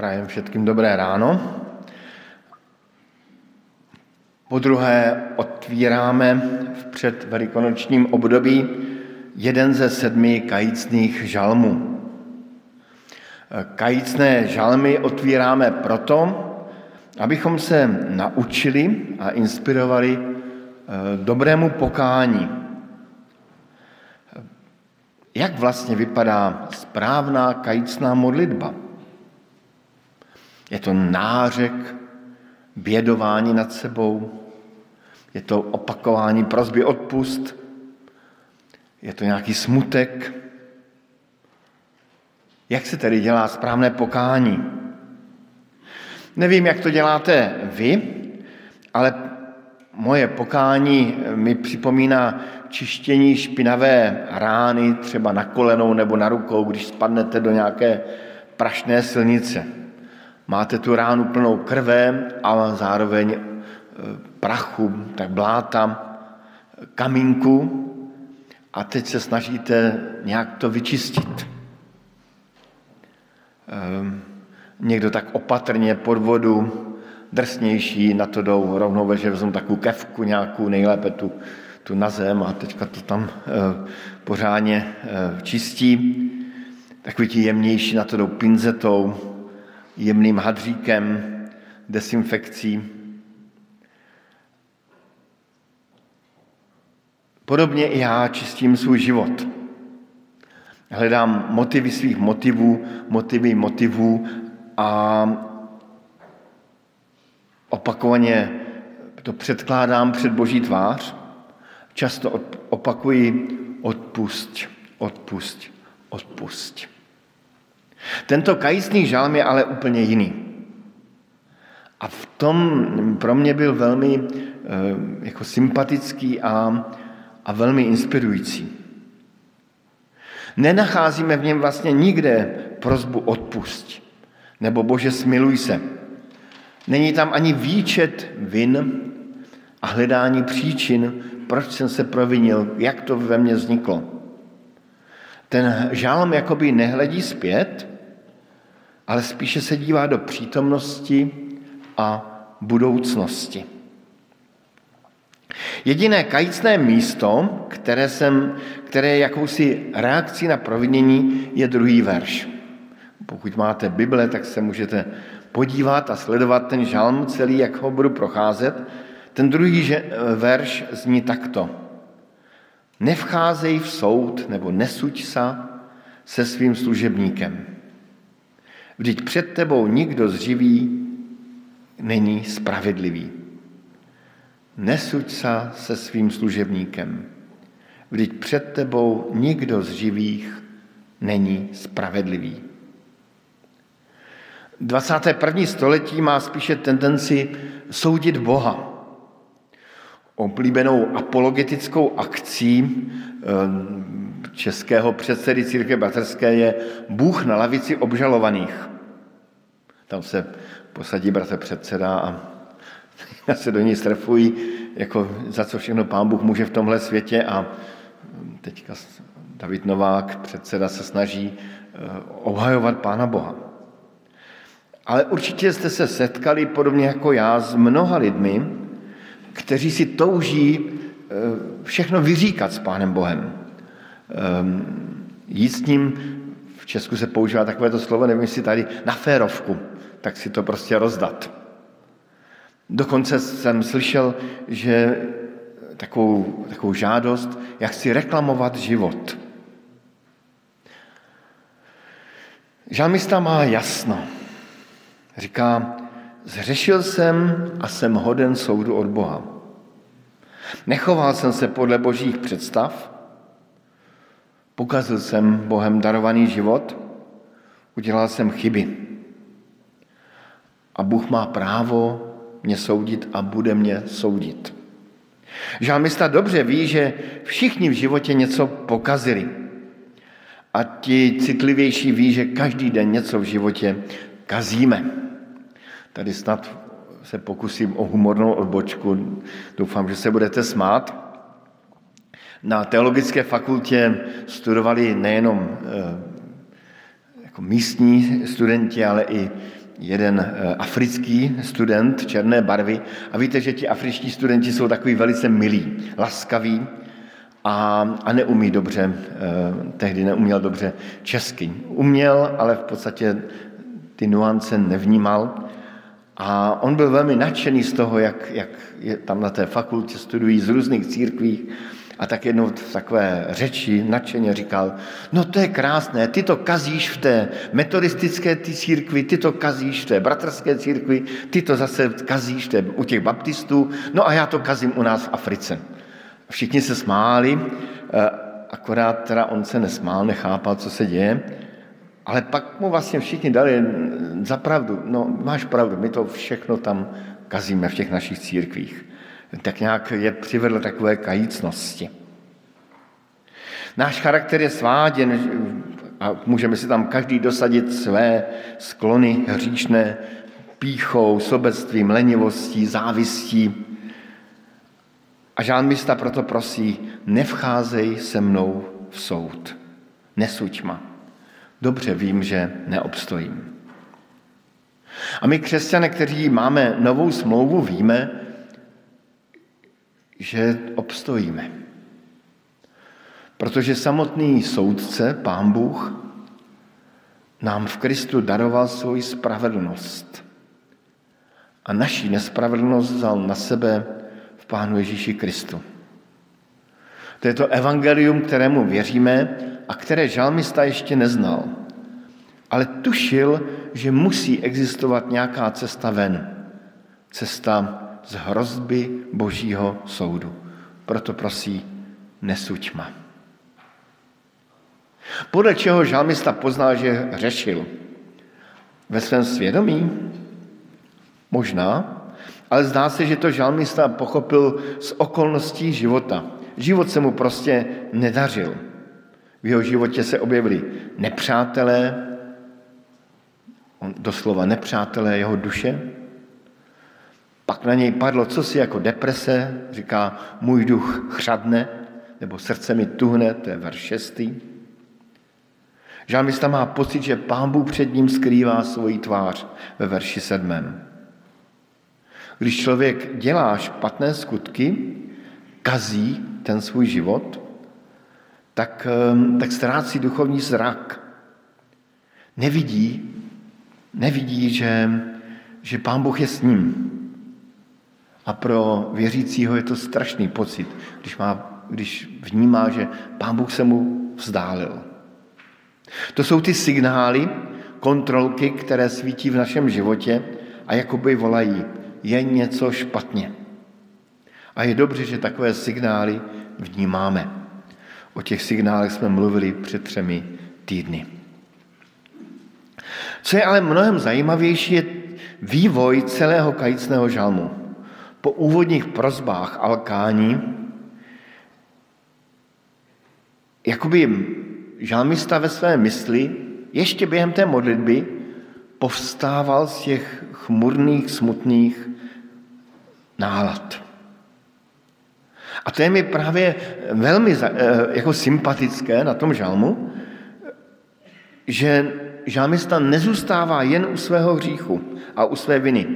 Prajem všetkým dobré ráno. Po druhé otvíráme v předvelikonočním období jeden ze sedmi kajícných žalmů. Kajícné žalmy otvíráme proto, abychom se naučili a inspirovali eh, dobrému pokání. Jak vlastně vypadá správná kajícná modlitba? Je to nářek, bědování nad sebou, je to opakování prozby odpust, je to nějaký smutek. Jak se tedy dělá správné pokání? Nevím, jak to děláte vy, ale moje pokání mi připomíná čištění špinavé rány, třeba na kolenou nebo na rukou, když spadnete do nějaké prašné silnice. Máte tu ránu plnou krve a zároveň e, prachu, tak bláta, kamínku a teď se snažíte nějak to vyčistit. Ehm, někdo tak opatrně pod vodu, drsnější, na to jdou rovnou že vezmu takovou kevku nějakou, nejlépe tu, tu na zem a teďka to tam e, pořádně e, čistí. Takový ti jemnější na to jdou pinzetou, jemným hadříkem, desinfekcí. Podobně i já čistím svůj život. Hledám motivy svých motivů, motivy motivů a opakovaně to předkládám před Boží tvář. Často opakuji odpust, odpust, odpust. Tento kajícný žálm je ale úplně jiný. A v tom pro mě byl velmi eh, jako sympatický a, a velmi inspirující. Nenacházíme v něm vlastně nikde prozbu odpust, nebo Bože smiluj se. Není tam ani výčet vin a hledání příčin, proč jsem se provinil, jak to ve mně vzniklo. Ten žálm jakoby nehledí zpět, ale spíše se dívá do přítomnosti a budoucnosti. Jediné kajícné místo, které, jsem, které je jakousi reakcí na provinění, je druhý verš. Pokud máte Bible, tak se můžete podívat a sledovat ten žalm celý, jak ho budu procházet. Ten druhý verš zní takto. Nevcházej v soud nebo nesuď sa se svým služebníkem. Vždyť před tebou nikdo z živý není spravedlivý. Nesuď sa se svým služebníkem. Vždyť před tebou nikdo z živých není spravedlivý. 21. století má spíše tendenci soudit Boha. Oblíbenou apologetickou akcí eh, českého předsedy církve bratrské je Bůh na lavici obžalovaných. Tam se posadí bratr předseda a se do ní strefují, jako za co všechno pán Bůh může v tomhle světě a teďka David Novák, předseda, se snaží eh, obhajovat pána Boha. Ale určitě jste se setkali, podobně jako já, s mnoha lidmi, kteří si touží eh, všechno vyříkat s pánem Bohem. Ehm, jít s ním, v Česku se používá takovéto slovo, nevím, jestli tady, na férovku, tak si to prostě rozdat. Dokonce jsem slyšel, že takovou, takovou žádost, jak si reklamovat život. Žalmista má jasno. Říká, zřešil jsem a jsem hoden soudu od Boha. Nechoval jsem se podle božích představ, pokazil jsem Bohem darovaný život, udělal jsem chyby. A Bůh má právo mě soudit a bude mě soudit. Žálmista dobře ví, že všichni v životě něco pokazili. A ti citlivější ví, že každý den něco v životě kazíme. Tady snad se pokusím o humornou odbočku. Doufám, že se budete smát. Na teologické fakultě studovali nejenom eh, jako místní studenti, ale i jeden eh, africký student černé barvy a víte, že ti afričtí studenti jsou takový velice milí, laskaví a, a neumí dobře, eh, tehdy neuměl dobře česky. Uměl, ale v podstatě ty nuance nevnímal. A on byl velmi nadšený z toho, jak, jak je tam na té fakultě studují z různých církví a tak jednou v takové řeči nadšeně říkal, no to je krásné, ty to kazíš v té metodistické ty církvi, ty to kazíš v té bratrské církvi, ty to zase kazíš té, u těch baptistů, no a já to kazím u nás v Africe. Všichni se smáli, eh, akorát teda on se nesmál, nechápal, co se děje, ale pak mu vlastně všichni dali za pravdu, no máš pravdu, my to všechno tam kazíme v těch našich církvích tak nějak je přivedl takové kajícnosti. Náš charakter je sváděn a můžeme si tam každý dosadit své sklony hříšné píchou, sobectvím, lenivostí, závistí. A žánmista proto prosí, nevcházej se mnou v soud, nesuď ma. Dobře vím, že neobstojím. A my křesťané, kteří máme novou smlouvu, víme, že obstojíme. Protože samotný soudce, Pán Bůh, nám v Kristu daroval svoji spravedlnost. A naší nespravedlnost vzal na sebe v Pánu Ježíši Kristu. To je to evangelium, kterému věříme a které žalmista ještě neznal. Ale tušil, že musí existovat nějaká cesta ven. Cesta z hrozby božího soudu. Proto prosí, nesuď ma. Podle čeho žalmista poznal, že hřešil? Ve svém svědomí? Možná, ale zdá se, že to žalmista pochopil z okolností života. Život se mu prostě nedařil. V jeho životě se objevili nepřátelé, on doslova nepřátelé jeho duše, pak na něj padlo cosi jako deprese, říká, můj duch chřadne, nebo srdce mi tuhne, to je verš šestý. Žálmista má pocit, že pán Bůh před ním skrývá svoji tvář ve verši sedmém. Když člověk dělá špatné skutky, kazí ten svůj život, tak, ehm, tak ztrácí duchovní zrak. Nevidí, nevidí, že, že pán Bůh je s ním. A pro věřícího je to strašný pocit, když, má, když vnímá, že Pán Bůh se mu vzdálil. To jsou ty signály, kontrolky, které svítí v našem životě a jakoby volají, je něco špatně. A je dobře, že takové signály vnímáme. O těch signálech jsme mluvili před třemi týdny. Co je ale mnohem zajímavější, je vývoj celého kajícného žalmu po úvodních prozbách Alkání jakoby žalmista ve své mysli ještě během té modlitby povstával z těch chmurných, smutných nálad. A to je mi právě velmi eh, jako sympatické na tom žalmu, že žalmista nezůstává jen u svého hříchu a u své viny,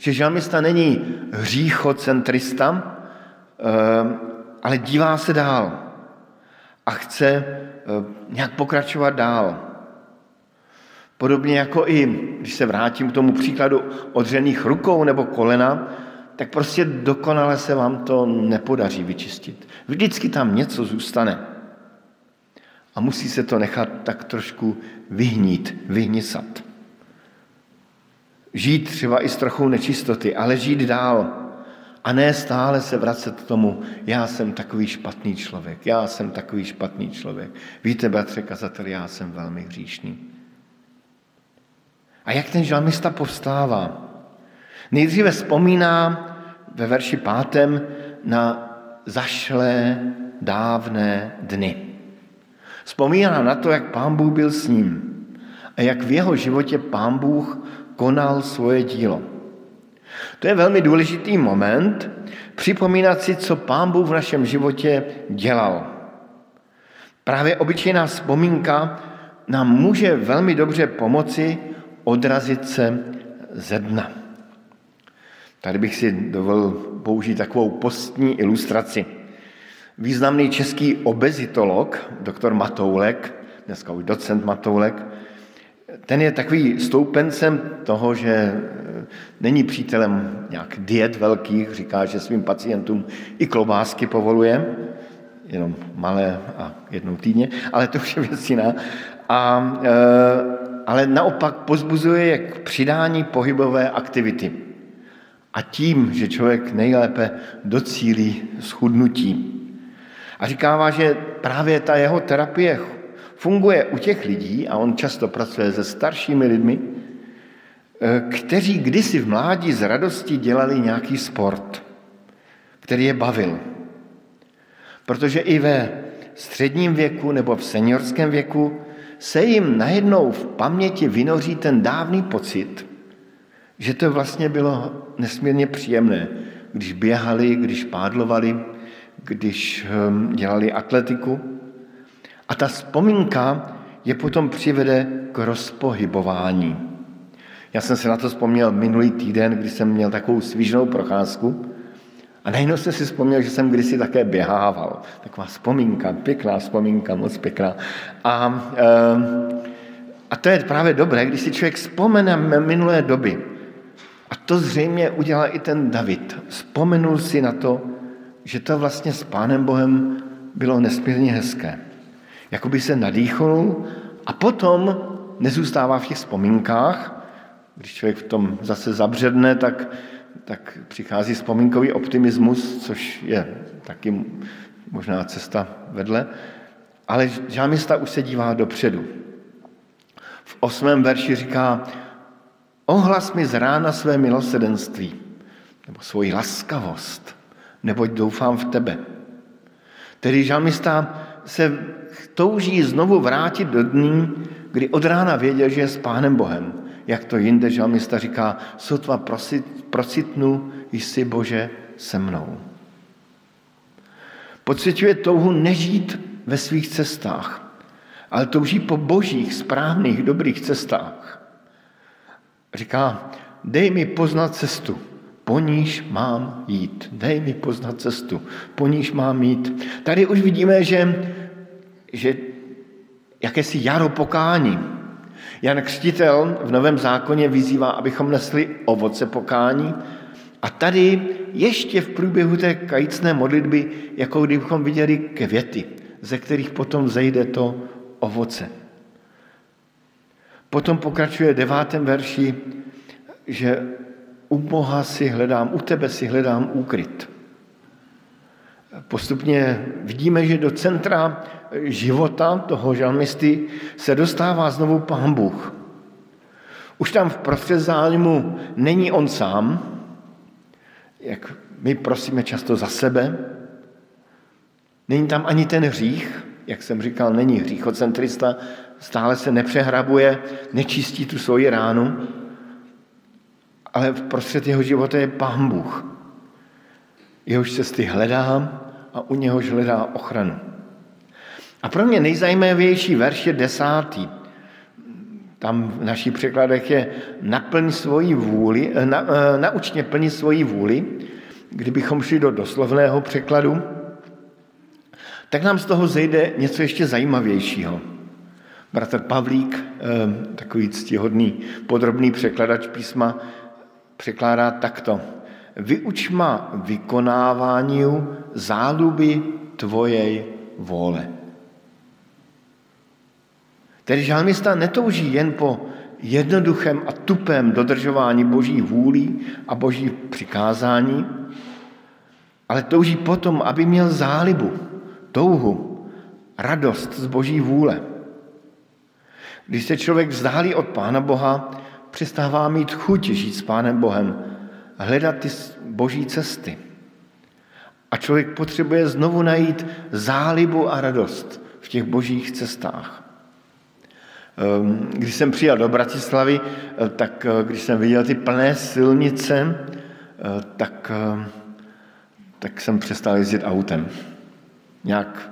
že žalmista není hříchocentrista, eh, ale dívá se dál a chce eh, nějak pokračovat dál. Podobně jako i, když se vrátím k tomu příkladu odřených rukou nebo kolena, tak prostě dokonale se vám to nepodaří vyčistit. Vždycky tam něco zůstane. A musí se to nechat tak trošku vyhnít, vyhnisat. Žít třeba i s trochou nečistoty, ale žít dál. A ne stále se vracet k tomu, já jsem takový špatný člověk, já jsem takový špatný člověk. Víte, bratře kazatel, já jsem velmi hříšný. A jak ten žalmista povstává? Nejdříve vzpomíná ve verši pátem na zašlé dávné dny. Vzpomíná na to, jak pán Bůh byl s ním a jak v jeho životě pán Bůh konal svoje dílo. To je velmi důležitý moment, připomínat si, co Pán Bůh v našem životě dělal. Právě obyčejná vzpomínka nám může velmi dobře pomoci odrazit se ze dna. Tady bych si dovolil použít takovou postní ilustraci. Významný český obezitolog, doktor Matoulek, dneska už docent Matoulek, ten je takový stoupencem toho, že není přítelem nějak diet velkých, říká, že svým pacientům i klobásky povoluje, jenom malé a jednou týdně, ale to už je věc jiná. A, e, ale naopak pozbuzuje k přidání pohybové aktivity. A tím, že člověk nejlépe docílí schudnutí. A říkává, že právě ta jeho terapie funguje u těch lidí, a on často pracuje se staršími lidmi, e, kteří kdysi v mládí z radosti dělali nějaký sport, který je bavil. Protože i ve středním věku nebo v seniorském věku se jim najednou v paměti vynoří ten dávný pocit, že to vlastně bylo nesmírně příjemné, když běhali, když pádlovali, když ehm, dělali atletiku. A ta vzpomínka je potom přivede k rozpohybování. Já jsem se na to vzpomněl minulý týden, kdy jsem měl takovou svížnou procházku a najednou jsem si vzpomněl, že jsem kdysi také běhával. Taková vzpomínka, pěkná vzpomínka, moc pěkná. A, ehm, a to je právě dobré, když si člověk vzpomene minulé doby. A to zřejmě udělal i ten David. Vzpomenul si na to, že to vlastně s Pánem Bohem bylo nesmírně hezké. Jakoby se nadýchnul a potom nezůstává v těch vzpomínkách. Když člověk v tom zase zabředne, tak tak přichází vzpomínkový optimismus, což je taky možná cesta vedle, ale žámista už se dívá dopředu. V osmém verši říká, ohlas mi z rána své milosedenství, nebo svoji laskavost, neboť doufám v tebe. Tedy žalmista se touží znovu vrátit do dní, kdy od rána věděl, že je s Pánem Bohem. Jak to jinde žalmista říká, sotva prosit, procitnu, jsi Bože se mnou. Pocituje touhu nežít ve svých cestách, ale touží po božích, správných, dobrých cestách. Říká, dej mi poznat cestu, po níž mám jít. Dej mi poznat cestu, po níž mám jít. Tady už vidíme, že, že jakési jaro pokání, Jan Křtitel v Novém zákoně vyzývá, abychom nesli ovoce pokání a tady ještě v průběhu té kajícné modlitby, jako kdybychom viděli květy, ze kterých potom zejde to ovoce. Potom pokračuje devátém verši, že u Boha si hledám, u tebe si hledám úkryt. Postupně vidíme, že do centra života toho žalmisty se dostává znovu pán Bůh. Už tam v prostřed zájmu není on sám, jak my prosíme často za sebe. Není tam ani ten hřích, jak jsem říkal, není hříchocentrista, stále se nepřehrabuje, nečistí tu svoji ránu, ale v prostřed jeho života je pán Bůh. Jehož cesty hledá a u něhož hledá ochranu. A pro mě nejzajímavější verš je desátý. Tam v našich překladech je naplň svoji vůli, eh, na, eh, naučně plnit svoji vůli. Kdybychom šli do doslovného překladu, tak nám z toho zejde něco ještě zajímavějšího. Bratr Pavlík, eh, takový ctihodný podrobný překladač písma, překládá takto. Vyuč ma vykonávání záluby tvojej vole. Tedy žalmista netouží jen po jednoduchém a tupém dodržování boží vůlí a boží přikázání, ale touží potom, aby měl zálibu, touhu, radost z boží vůle. Když se člověk vzdálí od Pána Boha, přestává mít chuť žít s Pánem Bohem, hledat ty boží cesty. A člověk potřebuje znovu najít zálibu a radost v těch božích cestách. Ehm, když jsem přijel do Bratislavy, eh, tak eh, když jsem viděl ty plné silnice, eh, tak, tak jsem přestal jezdit autem. Nějak.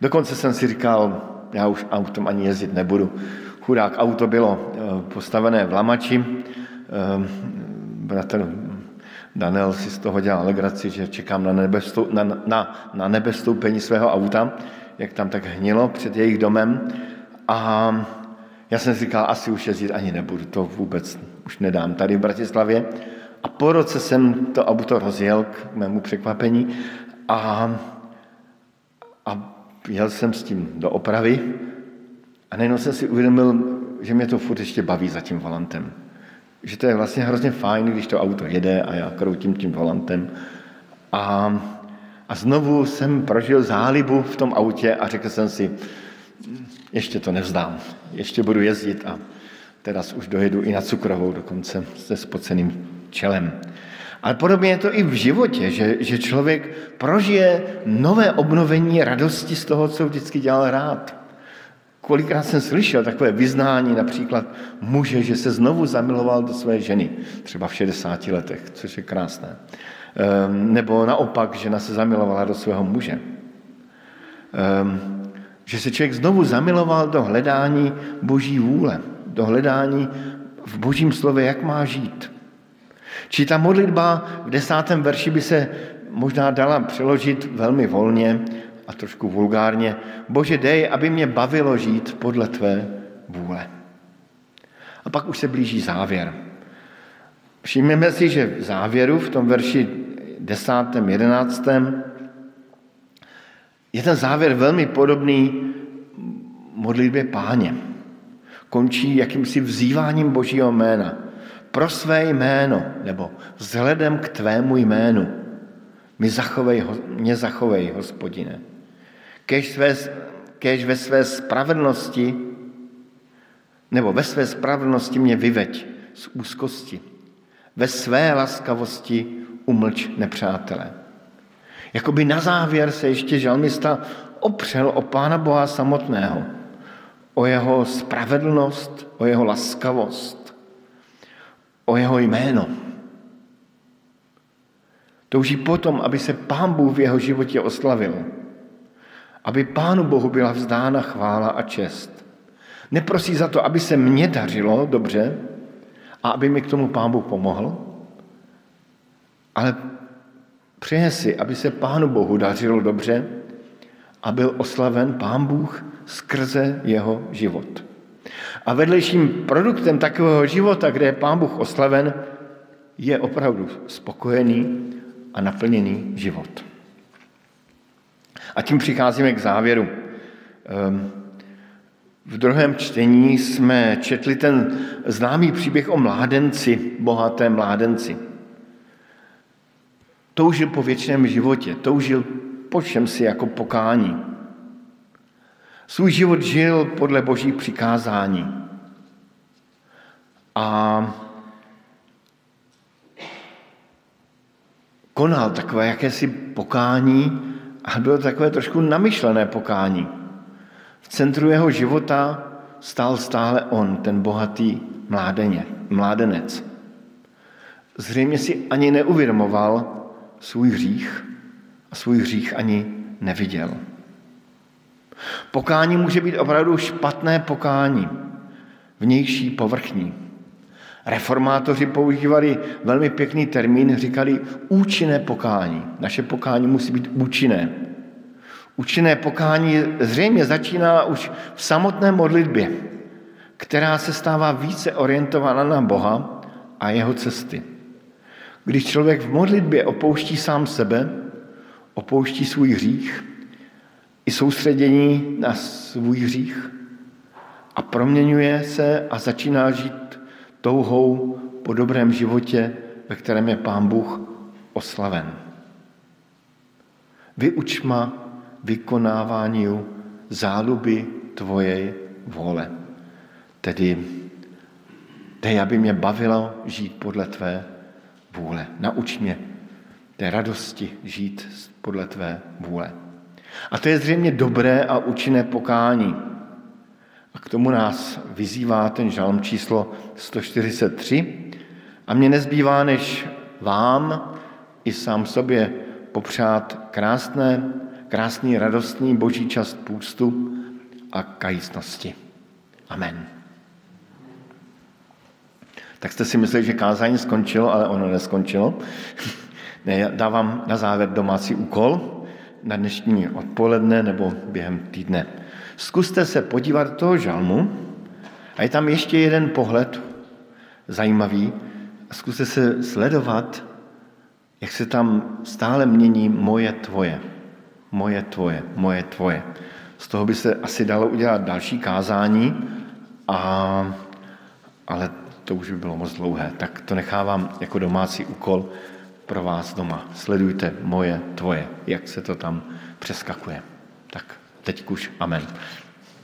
Dokonce jsem si říkal, já už autem ani jezdit nebudu. Chudák auto bylo postavené v Lamači, bratr Daniel si z toho dělal legraci, že čekám na, nebestou, na, na, na nebestoupení svého auta, jak tam tak hnilo před jejich domem. A já jsem si říkal, asi už jezdit ani nebudu, to vůbec už nedám tady v Bratislavě. A po roce jsem to auto rozjel k mému překvapení a, a jel jsem s tím do opravy a najednou jsem si uvědomil, že mě to furt ještě baví za tím volantem. Že to je vlastně hrozně fajn, když to auto jede a já kroutím tím volantem. A, a znovu jsem prožil zálibu v tom autě a řekl jsem si, ještě to nevzdám, ještě budu jezdit a teraz už dojedu i na cukrovou dokonce se spoceným čelem. Ale podobně je to i v životě, že, že člověk prožije nové obnovení radosti z toho, co vždycky dělal rád. Kolikrát jsem slyšel takové vyznání například muže, že se znovu zamiloval do své ženy, třeba v 60 letech, což je krásné. Ehm, nebo naopak, žena se zamilovala do svého muže. Ehm, že se člověk znovu zamiloval do hledání boží vůle, do hledání v božím slově, jak má žít. Či ta modlitba v desátém verši by se možná dala přeložit velmi volně a trošku vulgárně. Bože, dej, aby mě bavilo žít podle tvé vůle. A pak už se blíží závěr. Všimněme si, že v závěru, v tom verši desátém, jedenáctém, je ten závěr velmi podobný modlitbě páně. Končí jakýmsi vzýváním Božího jména pro své jméno, nebo vzhledem k tvému jménu, mi zachovej, mě zachovej, hospodine. Kež, své, kež ve své spravedlnosti, nebo ve své spravedlnosti mě vyveď z úzkosti. Ve své laskavosti umlč nepřátele. Jakoby na závěr se ještě žalmista opřel o Pána Boha samotného, o jeho spravedlnost, o jeho laskavost, o jeho jméno. Touží potom, aby se Pán Bůh v jeho životě oslavil. Aby Pánu Bohu byla vzdána chvála a čest. Neprosí za to, aby se mně dařilo dobře a aby mi k tomu Pán Bůh pomohl, ale přeje si, aby se Pánu Bohu dařilo dobře a byl oslaven Pán Bůh skrze jeho život. A vedlejším produktem takového života, kde je Pán Bůh oslaven, je opravdu spokojený a naplněný život. A tím přicházíme k závěru. Ehm, v druhém čtení jsme četli ten známý příběh o mládenci, bohatém mládenci. Toužil po věčném životě, toužil po čem si jako pokání. Svůj život žil podle božích přikázání. A konal takové jakési pokání a bylo takové trošku namyšlené pokání. V centru jeho života stál stále on, ten bohatý mládeně, mládenec. Zřejmě si ani neuvědomoval svůj hřích a svůj hřích ani neviděl. Pokání může být opravdu špatné pokání, vnější, povrchní. Reformátoři používali velmi pěkný termín, říkali účinné pokání. Naše pokání musí být účinné. Účinné pokání zřejmě začíná už v samotné modlitbě, která se stává více orientována na Boha a jeho cesty. Když člověk v modlitbě opouští sám sebe, opouští svůj hřích, i soustředění na svůj hřích a proměňuje se a začíná žít touhou po dobrém životě, ve kterém je Pán Bůh oslaven. Vyuč ma vykonávání záluby tvojej vole. Tedy dej, aby mě bavilo žít podle tvé vůle. Nauč mě té radosti žít podle tvé vůle. A to je zřejmě dobré a účinné pokání. A k tomu nás vyzývá ten žalm číslo 143. A mě nezbývá, než vám i sám sobě popřát krásné, krásný, radostný boží čas půstu a kajícnosti. Amen. Tak jste si mysleli, že kázání skončilo, ale ono neskončilo. Ne, já dávám na závěr domácí úkol na dnešní odpoledne nebo během týdne. Zkuste se podívat do toho žalmu a je tam ještě jeden pohled zajímavý. Zkuste se sledovat, jak se tam stále mění moje tvoje. Moje tvoje, moje tvoje. Z toho by se asi dalo udělat další kázání, a, ale to už by bylo moc dlouhé. Tak to nechávám jako domácí úkol pro vás doma. Sledujte moje, tvoje, jak se to tam přeskakuje. Tak teď už amen.